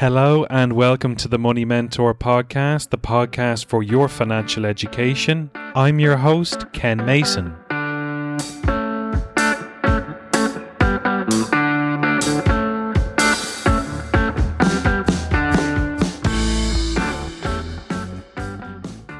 Hello and welcome to the Money Mentor podcast, the podcast for your financial education. I'm your host, Ken Mason.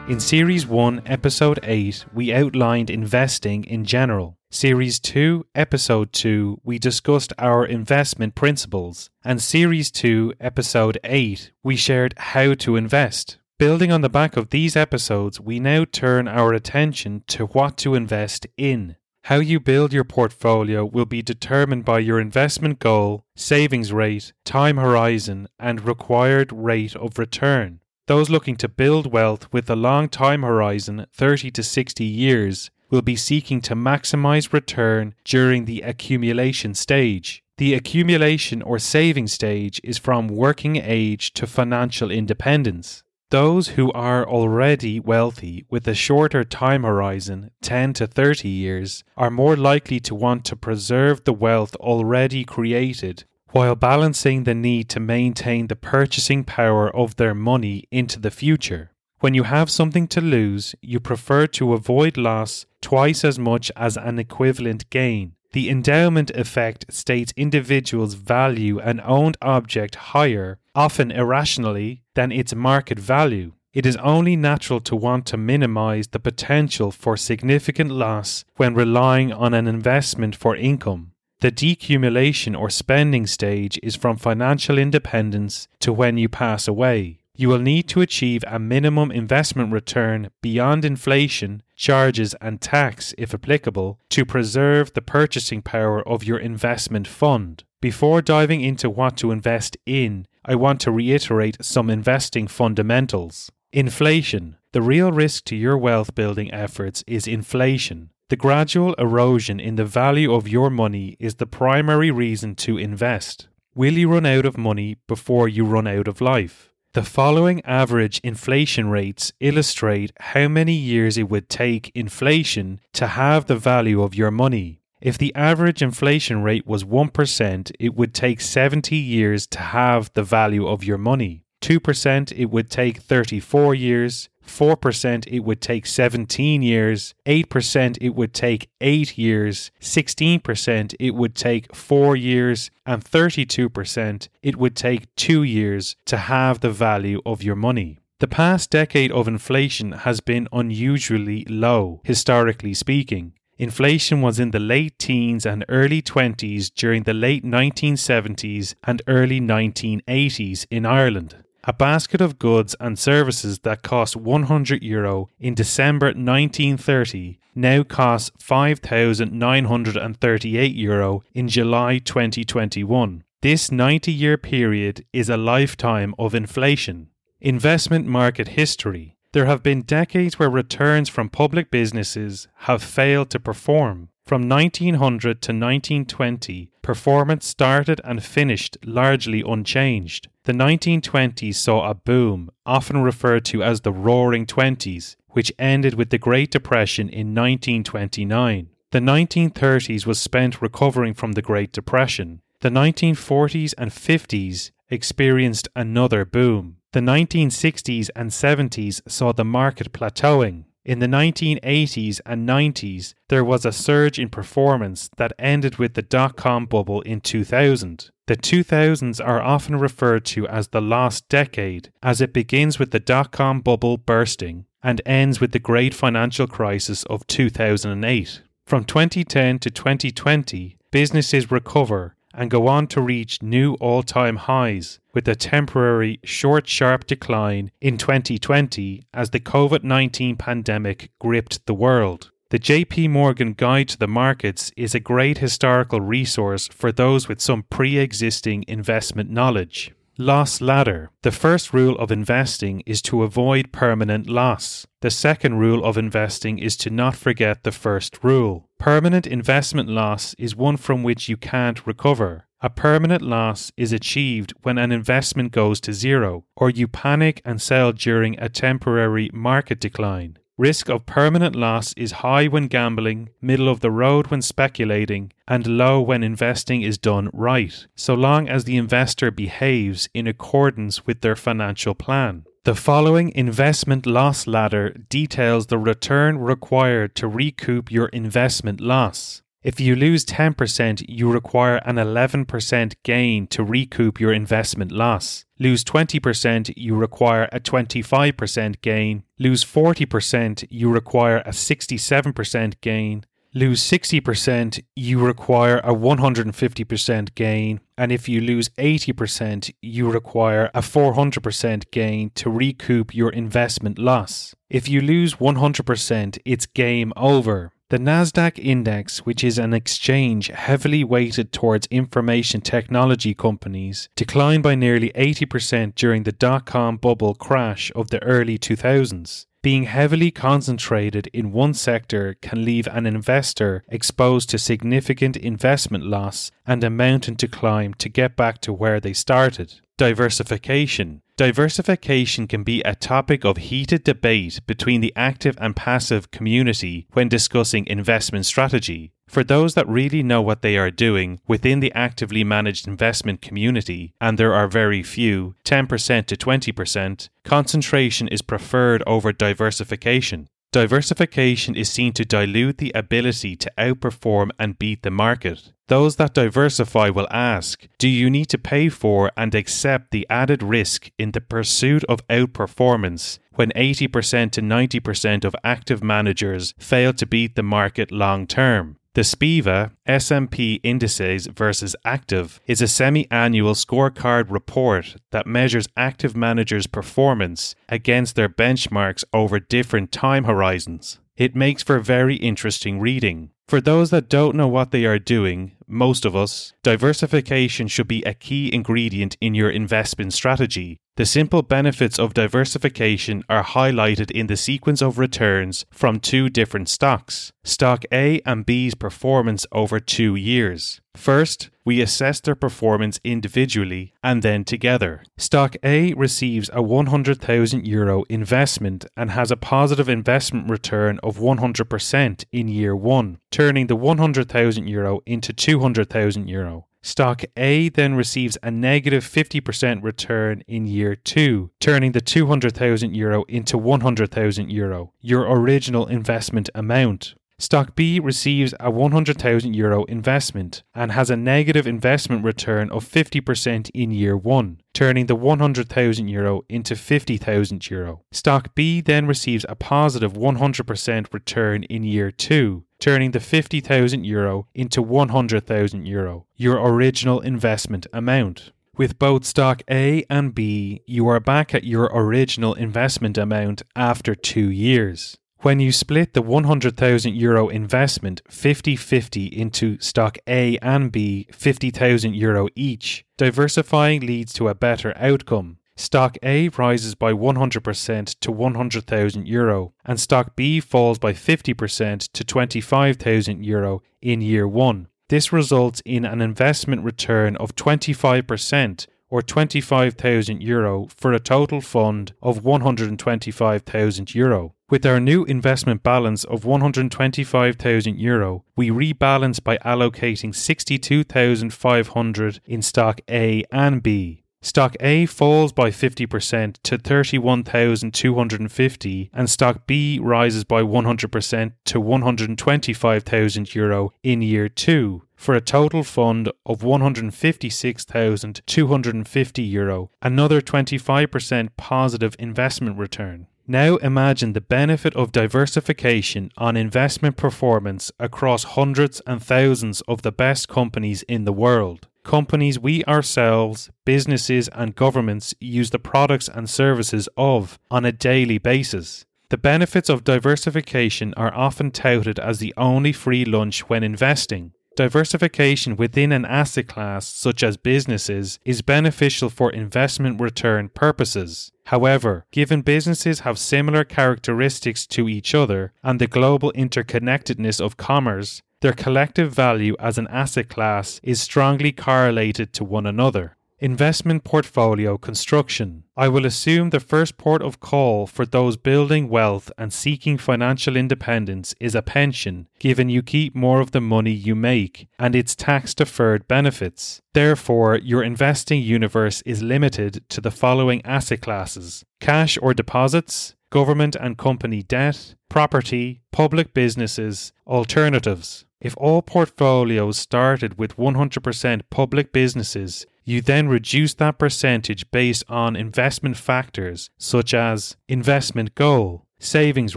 In Series 1, Episode 8, we outlined investing in general. Series 2, Episode 2, we discussed our investment principles. And Series 2, Episode 8, we shared how to invest. Building on the back of these episodes, we now turn our attention to what to invest in. How you build your portfolio will be determined by your investment goal, savings rate, time horizon, and required rate of return. Those looking to build wealth with a long time horizon, 30 to 60 years, will be seeking to maximize return during the accumulation stage. The accumulation or saving stage is from working age to financial independence. Those who are already wealthy with a shorter time horizon, 10 to 30 years, are more likely to want to preserve the wealth already created while balancing the need to maintain the purchasing power of their money into the future. When you have something to lose, you prefer to avoid loss twice as much as an equivalent gain. The endowment effect states individuals value an owned object higher, often irrationally, than its market value. It is only natural to want to minimize the potential for significant loss when relying on an investment for income. The decumulation or spending stage is from financial independence to when you pass away. You will need to achieve a minimum investment return beyond inflation, charges, and tax, if applicable, to preserve the purchasing power of your investment fund. Before diving into what to invest in, I want to reiterate some investing fundamentals. Inflation. The real risk to your wealth building efforts is inflation. The gradual erosion in the value of your money is the primary reason to invest. Will you run out of money before you run out of life? The following average inflation rates illustrate how many years it would take inflation to have the value of your money. If the average inflation rate was 1%, it would take 70 years to have the value of your money. 2%, it would take 34 years. 4% it would take 17 years, 8% it would take 8 years, 16% it would take 4 years, and 32% it would take 2 years to have the value of your money. The past decade of inflation has been unusually low, historically speaking. Inflation was in the late teens and early 20s during the late 1970s and early 1980s in Ireland. A basket of goods and services that cost 100 euro in December 1930 now costs 5,938 euro in July 2021. This 90 year period is a lifetime of inflation. Investment market history. There have been decades where returns from public businesses have failed to perform. From 1900 to 1920, performance started and finished largely unchanged. The 1920s saw a boom, often referred to as the Roaring Twenties, which ended with the Great Depression in 1929. The 1930s was spent recovering from the Great Depression. The 1940s and 50s experienced another boom. The 1960s and 70s saw the market plateauing. In the 1980s and 90s, there was a surge in performance that ended with the dot com bubble in 2000. The 2000s are often referred to as the lost decade, as it begins with the dot com bubble bursting and ends with the great financial crisis of 2008. From 2010 to 2020, businesses recover and go on to reach new all time highs, with a temporary short, sharp decline in 2020 as the COVID 19 pandemic gripped the world. The JP Morgan Guide to the Markets is a great historical resource for those with some pre existing investment knowledge. Loss ladder. The first rule of investing is to avoid permanent loss. The second rule of investing is to not forget the first rule. Permanent investment loss is one from which you can't recover. A permanent loss is achieved when an investment goes to zero, or you panic and sell during a temporary market decline. Risk of permanent loss is high when gambling, middle of the road when speculating, and low when investing is done right, so long as the investor behaves in accordance with their financial plan. The following investment loss ladder details the return required to recoup your investment loss. If you lose 10%, you require an 11% gain to recoup your investment loss. Lose 20%, you require a 25% gain. Lose 40%, you require a 67% gain. Lose 60%, you require a 150% gain. And if you lose 80%, you require a 400% gain to recoup your investment loss. If you lose 100%, it's game over. The Nasdaq index, which is an exchange heavily weighted towards information technology companies, declined by nearly 80% during the dot com bubble crash of the early 2000s. Being heavily concentrated in one sector can leave an investor exposed to significant investment loss and a mountain to climb to get back to where they started. Diversification. Diversification can be a topic of heated debate between the active and passive community when discussing investment strategy. For those that really know what they are doing within the actively managed investment community, and there are very few, 10% to 20%, concentration is preferred over diversification. Diversification is seen to dilute the ability to outperform and beat the market. Those that diversify will ask Do you need to pay for and accept the added risk in the pursuit of outperformance when 80% to 90% of active managers fail to beat the market long term? The SPIVA S&P Indices versus Active is a semi-annual scorecard report that measures active managers' performance against their benchmarks over different time horizons. It makes for very interesting reading. For those that don't know what they are doing, most of us, diversification should be a key ingredient in your investment strategy. The simple benefits of diversification are highlighted in the sequence of returns from two different stocks Stock A and B's performance over two years. First, we assess their performance individually and then together. Stock A receives a 100,000 euro investment and has a positive investment return of 100% in year one, turning the 100,000 euro into 200,000 euro. Stock A then receives a negative 50% return in year two, turning the 200,000 euro into 100,000 euro, your original investment amount. Stock B receives a 100,000 euro investment and has a negative investment return of 50% in year one, turning the 100,000 euro into 50,000 euro. Stock B then receives a positive 100% return in year two, turning the 50,000 euro into 100,000 euro, your original investment amount. With both stock A and B, you are back at your original investment amount after two years. When you split the 100,000 euro investment 50 50 into stock A and B, 50,000 euro each, diversifying leads to a better outcome. Stock A rises by 100% to 100,000 euro, and stock B falls by 50% to 25,000 euro in year one. This results in an investment return of 25% or 25,000 euro for a total fund of 125,000 euro. With our new investment balance of 125,000 euro, we rebalance by allocating 62,500 in stock A and B. Stock A falls by 50% to 31,250 and stock B rises by 100% to 125,000 euro in year 2 for a total fund of 156,250 euro, another 25% positive investment return. Now imagine the benefit of diversification on investment performance across hundreds and thousands of the best companies in the world. Companies we ourselves, businesses, and governments use the products and services of on a daily basis. The benefits of diversification are often touted as the only free lunch when investing. Diversification within an asset class, such as businesses, is beneficial for investment return purposes. However, given businesses have similar characteristics to each other and the global interconnectedness of commerce, their collective value as an asset class is strongly correlated to one another. Investment portfolio construction. I will assume the first port of call for those building wealth and seeking financial independence is a pension, given you keep more of the money you make and its tax deferred benefits. Therefore, your investing universe is limited to the following asset classes cash or deposits, government and company debt, property, public businesses, alternatives. If all portfolios started with 100% public businesses, you then reduce that percentage based on investment factors such as investment goal, savings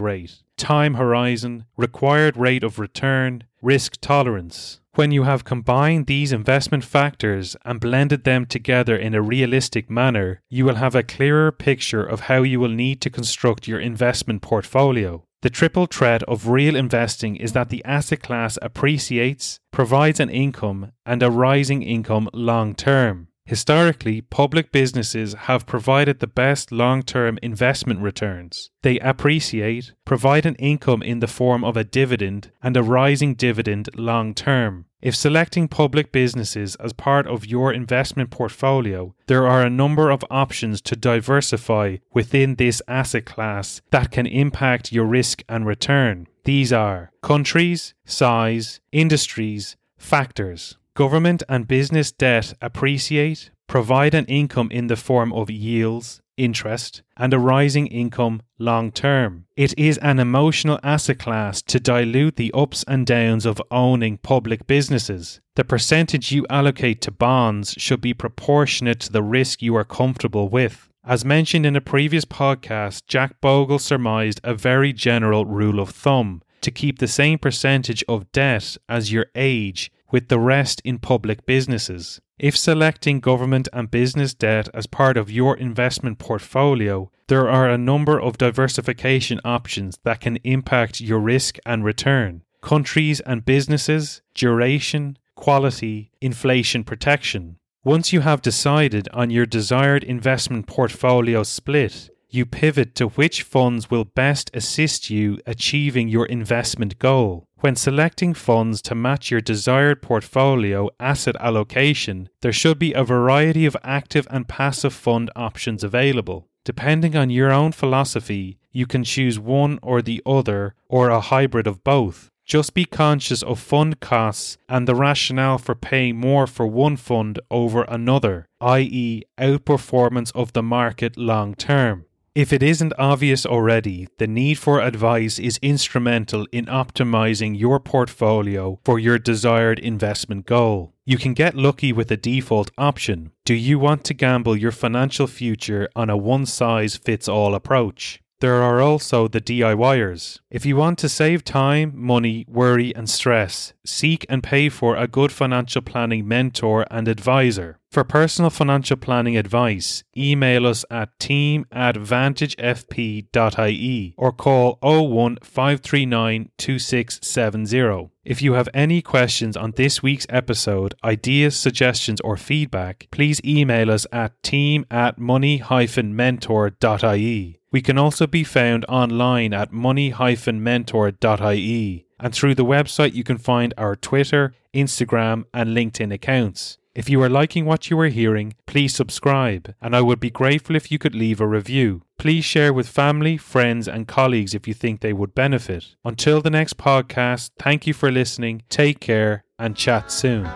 rate, time horizon, required rate of return, risk tolerance. When you have combined these investment factors and blended them together in a realistic manner, you will have a clearer picture of how you will need to construct your investment portfolio. The triple threat of real investing is that the asset class appreciates, provides an income, and a rising income long term. Historically, public businesses have provided the best long term investment returns. They appreciate, provide an income in the form of a dividend and a rising dividend long term. If selecting public businesses as part of your investment portfolio, there are a number of options to diversify within this asset class that can impact your risk and return. These are countries, size, industries, factors. Government and business debt appreciate, provide an income in the form of yields, interest, and a rising income long term. It is an emotional asset class to dilute the ups and downs of owning public businesses. The percentage you allocate to bonds should be proportionate to the risk you are comfortable with. As mentioned in a previous podcast, Jack Bogle surmised a very general rule of thumb to keep the same percentage of debt as your age with the rest in public businesses. If selecting government and business debt as part of your investment portfolio, there are a number of diversification options that can impact your risk and return. Countries and businesses, duration, quality, inflation protection. Once you have decided on your desired investment portfolio split, you pivot to which funds will best assist you achieving your investment goal. When selecting funds to match your desired portfolio asset allocation, there should be a variety of active and passive fund options available. Depending on your own philosophy, you can choose one or the other or a hybrid of both. Just be conscious of fund costs and the rationale for paying more for one fund over another, i.e., outperformance of the market long term. If it isn't obvious already, the need for advice is instrumental in optimizing your portfolio for your desired investment goal. You can get lucky with a default option. Do you want to gamble your financial future on a one size fits all approach? There are also the DIYers. If you want to save time, money, worry, and stress, seek and pay for a good financial planning mentor and advisor. For personal financial planning advice, email us at team at vantagefp.ie or call 01 539 2670. If you have any questions on this week's episode, ideas, suggestions, or feedback, please email us at team at money-mentor.ie. We can also be found online at money-mentor.ie, and through the website you can find our Twitter, Instagram, and LinkedIn accounts. If you are liking what you are hearing, please subscribe, and I would be grateful if you could leave a review. Please share with family, friends, and colleagues if you think they would benefit. Until the next podcast, thank you for listening, take care, and chat soon.